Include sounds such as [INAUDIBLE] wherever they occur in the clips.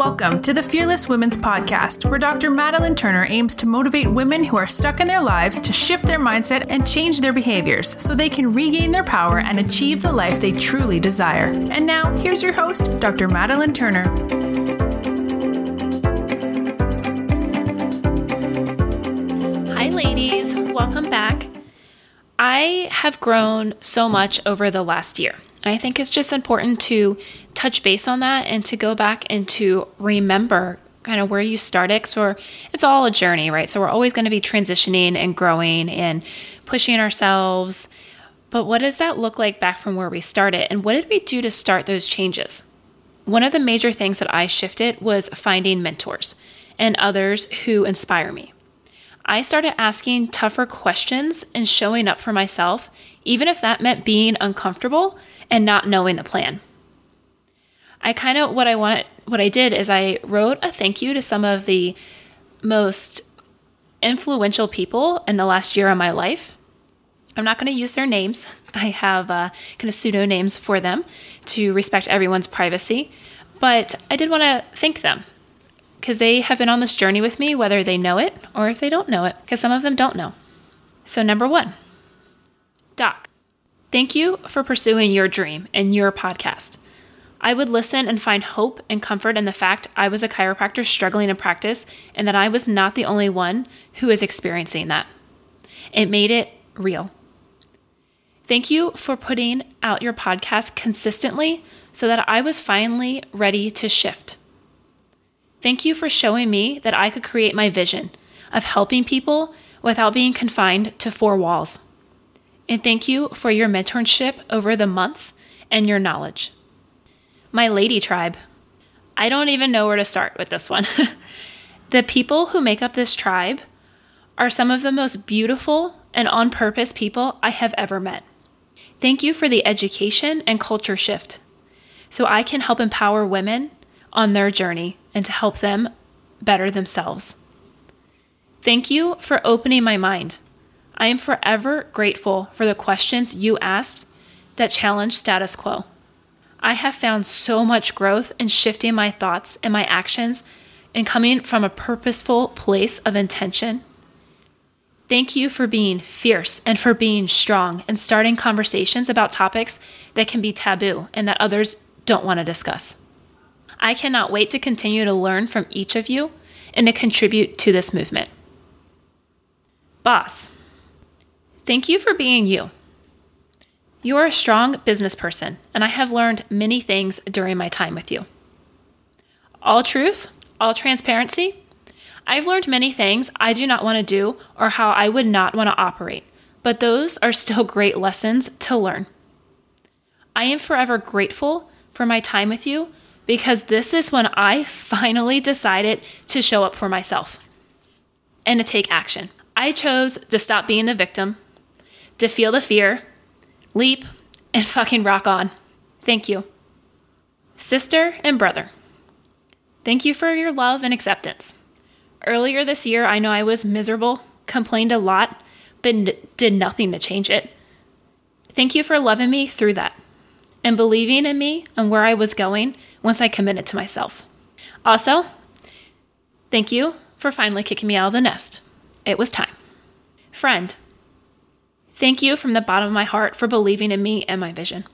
Welcome to the Fearless Women's Podcast, where Dr. Madeline Turner aims to motivate women who are stuck in their lives to shift their mindset and change their behaviors so they can regain their power and achieve the life they truly desire. And now, here's your host, Dr. Madeline Turner. Hi, ladies. Welcome back. I have grown so much over the last year. I think it's just important to touch base on that and to go back and to remember kind of where you started. So it's all a journey, right? So we're always going to be transitioning and growing and pushing ourselves. But what does that look like back from where we started? And what did we do to start those changes? One of the major things that I shifted was finding mentors and others who inspire me. I started asking tougher questions and showing up for myself, even if that meant being uncomfortable and not knowing the plan. I kind of what I want what I did is I wrote a thank you to some of the most influential people in the last year of my life. I'm not going to use their names. [LAUGHS] I have uh, kind of pseudo names for them to respect everyone's privacy, but I did want to thank them because they have been on this journey with me, whether they know it or if they don't know it, because some of them don't know. So, number one, Doc, thank you for pursuing your dream and your podcast. I would listen and find hope and comfort in the fact I was a chiropractor struggling in practice and that I was not the only one who was experiencing that. It made it real. Thank you for putting out your podcast consistently so that I was finally ready to shift. Thank you for showing me that I could create my vision of helping people without being confined to four walls. And thank you for your mentorship over the months and your knowledge. My lady tribe. I don't even know where to start with this one. [LAUGHS] the people who make up this tribe are some of the most beautiful and on purpose people I have ever met. Thank you for the education and culture shift so I can help empower women on their journey and to help them better themselves. Thank you for opening my mind. I am forever grateful for the questions you asked that challenge status quo. I have found so much growth in shifting my thoughts and my actions and coming from a purposeful place of intention. Thank you for being fierce and for being strong and starting conversations about topics that can be taboo and that others don't want to discuss. I cannot wait to continue to learn from each of you and to contribute to this movement. Boss, thank you for being you. You are a strong business person, and I have learned many things during my time with you. All truth, all transparency. I've learned many things I do not want to do or how I would not want to operate, but those are still [LAUGHS] great lessons to learn. I am forever grateful for my time with you because this is when I [LAUGHS] finally decided to show up for myself and to take action. I chose to stop being the victim, to feel the fear, leap, and fucking rock on. Thank you. Sister and brother, thank you for your love and acceptance. Earlier this year, I know I was miserable, complained a lot, but n- did nothing to change it. Thank you for loving me through that and believing in me and where I was going once I committed to myself. Also, thank you for finally kicking me out of the nest. It was time. Friend, Thank you from the bottom of my heart for believing in me and my vision.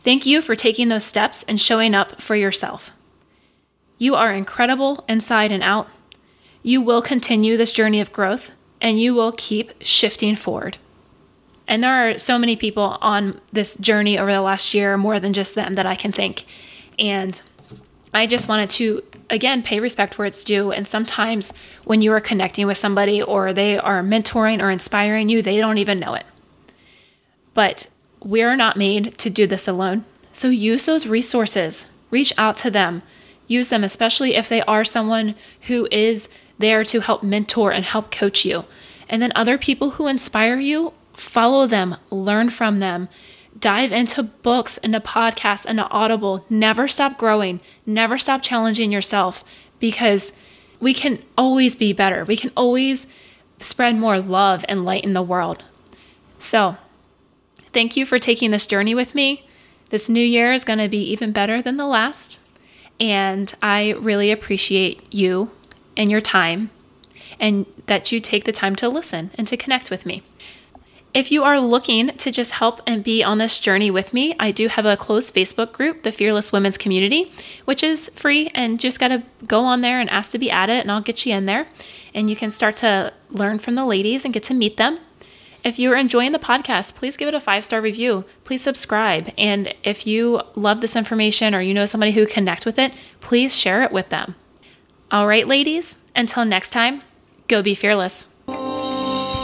Thank you for taking those steps and showing up for yourself. You are incredible inside and out. You will continue this journey of growth and you will keep shifting forward. And there are so many people on this journey over the last year, more than just them, that I can think. And I just wanted to, again, pay respect where it's due. And sometimes when you are connecting with somebody or they are mentoring or inspiring you, they don't even know it. But we're not made to do this alone. So use those resources, reach out to them, use them, especially if they are someone who is there to help mentor and help coach you. And then other people who inspire you, follow them, learn from them dive into books, into podcasts, into Audible. Never stop growing. Never stop challenging yourself because we can always be better. We can always spread more love and light in the world. So, thank you for taking this journey with me. This new year is going to be even better than the last. And I really appreciate you and your time and that you take the time to listen and to connect with me. If you are looking to just help and be on this journey with me, I do have a closed Facebook group, the Fearless Women's Community, which is free and just got to go on there and ask to be added, and I'll get you in there. And you can start to learn from the ladies and get to meet them. If you're enjoying the podcast, please give it a five star review. Please subscribe. And if you love this information or you know somebody who connects with it, please share it with them. All right, ladies, until next time, go be fearless.